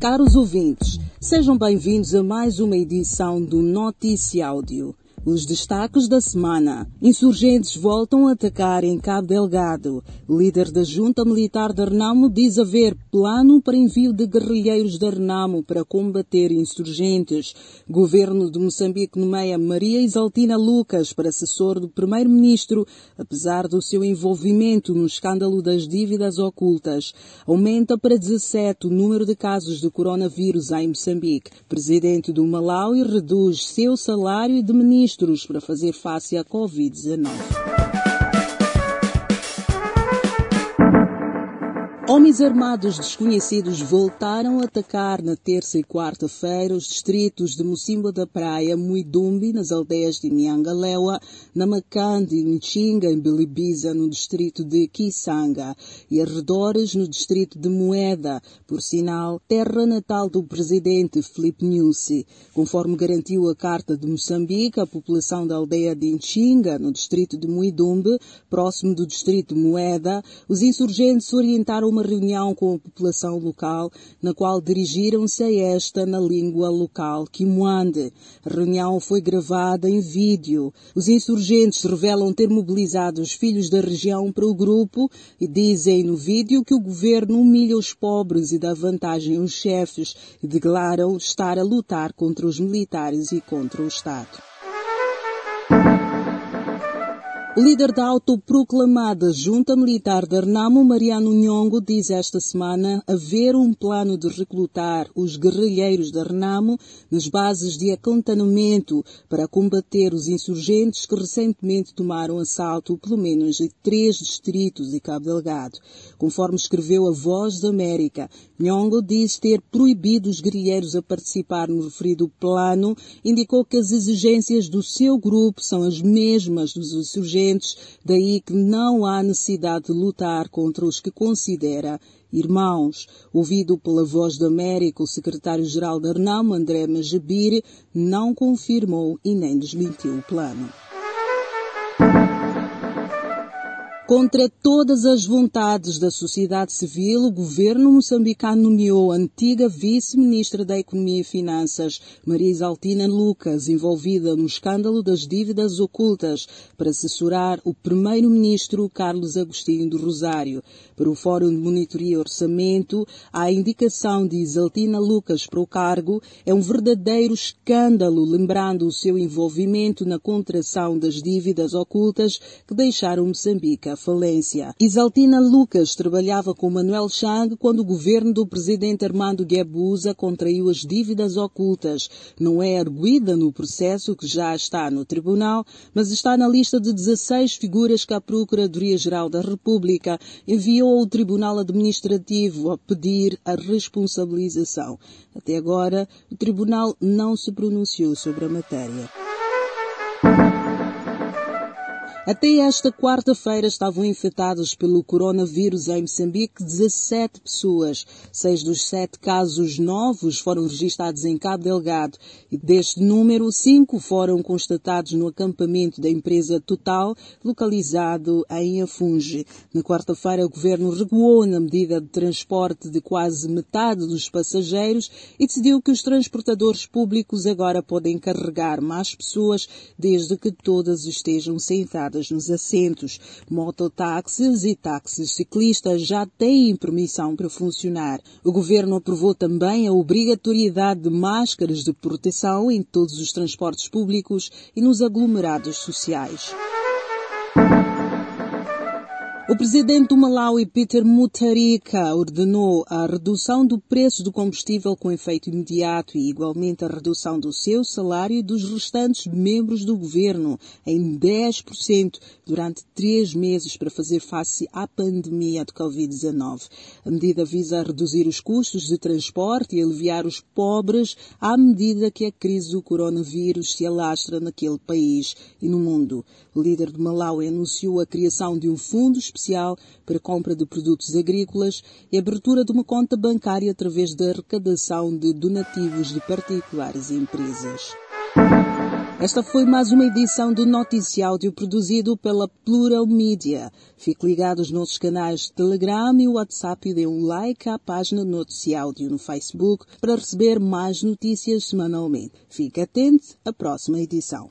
Caros ouvintes, sejam bem-vindos a mais uma edição do Notícia Áudio. Os destaques da semana. Insurgentes voltam a atacar em Cabo Delgado. Líder da junta militar de Renamo diz haver plano para envio de guerrilheiros de Renamo para combater insurgentes. Governo de Moçambique nomeia Maria Isaltina Lucas para assessor do primeiro-ministro, apesar do seu envolvimento no escândalo das dívidas ocultas. Aumenta para 17 o número de casos de coronavírus em Moçambique. Presidente do Malawi reduz seu salário de ministro ministros para fazer face à Covid-19. Homens armados desconhecidos voltaram a atacar na terça e quarta-feira os distritos de Mocimba da Praia, Muidumbi, nas aldeias de Miangalewa, Namakande e Nchinga, em Belibiza, no distrito de Kisanga, e arredores no distrito de Moeda, por sinal, terra natal do presidente Filipe Nyusi. Conforme garantiu a Carta de Moçambique, a população da aldeia de Nchinga, no distrito de Muidumbi, próximo do distrito de Moeda, os insurgentes orientaram uma reunião com a população local, na qual dirigiram-se a esta na língua local Kimwande. A reunião foi gravada em vídeo. Os insurgentes revelam ter mobilizado os filhos da região para o grupo e dizem no vídeo que o governo humilha os pobres e dá vantagem aos chefes e declaram estar a lutar contra os militares e contra o Estado. O líder da autoproclamada Junta Militar de Arnamo, Mariano Nhongo, diz esta semana haver um plano de recrutar os guerrilheiros de Arnamo nas bases de acantonamento para combater os insurgentes que recentemente tomaram assalto pelo menos de três distritos de Cabo Delgado. Conforme escreveu a Voz da América, Nhongo diz ter proibido os guerrilheiros a participar no referido plano, indicou que as exigências do seu grupo são as mesmas dos insurgentes daí que não há necessidade de lutar contra os que considera irmãos. Ouvido pela Voz da América, o secretário-geral da RNAM, André Majabir, não confirmou e nem desmentiu o plano. Contra todas as vontades da sociedade civil, o governo moçambicano nomeou a antiga vice-ministra da Economia e Finanças, Maria Isaltina Lucas, envolvida no escândalo das dívidas ocultas, para assessorar o primeiro-ministro Carlos Agostinho do Rosário. Para o Fórum de Monitoria e Orçamento, a indicação de Isaltina Lucas para o cargo é um verdadeiro escândalo, lembrando o seu envolvimento na contração das dívidas ocultas que deixaram Moçambique falência. Isaltina Lucas trabalhava com Manuel Chang quando o governo do presidente Armando Guebuza contraiu as dívidas ocultas. Não é arguída no processo que já está no tribunal, mas está na lista de 16 figuras que a Procuradoria-Geral da República enviou ao Tribunal Administrativo a pedir a responsabilização. Até agora, o tribunal não se pronunciou sobre a matéria. Até esta quarta-feira estavam infectados pelo coronavírus em Moçambique 17 pessoas. Seis dos sete casos novos foram registrados em Cabo Delgado e deste número, cinco foram constatados no acampamento da empresa Total, localizado em Afunge. Na quarta-feira, o governo regulou na medida de transporte de quase metade dos passageiros e decidiu que os transportadores públicos agora podem carregar mais pessoas desde que todas estejam sentadas nos assentos. Mototáxis e táxis ciclistas já têm permissão para funcionar. O governo aprovou também a obrigatoriedade de máscaras de proteção em todos os transportes públicos e nos aglomerados sociais. O presidente do Malawi, Peter Mutharika, ordenou a redução do preço do combustível com efeito imediato e igualmente a redução do seu salário e dos restantes membros do governo em 10% durante três meses para fazer face à pandemia de Covid-19. A medida visa reduzir os custos de transporte e aliviar os pobres à medida que a crise do coronavírus se alastra naquele país e no mundo. O líder de Malawi anunciou a criação de um fundo especial para compra de produtos agrícolas e abertura de uma conta bancária através da arrecadação de donativos de particulares e empresas. Esta foi mais uma edição do Noticiáudio produzido pela Plural Media. Fique ligado aos nossos canais de Telegram e WhatsApp e dê um like à página Noticiáudio no Facebook para receber mais notícias semanalmente. Fique atento à próxima edição.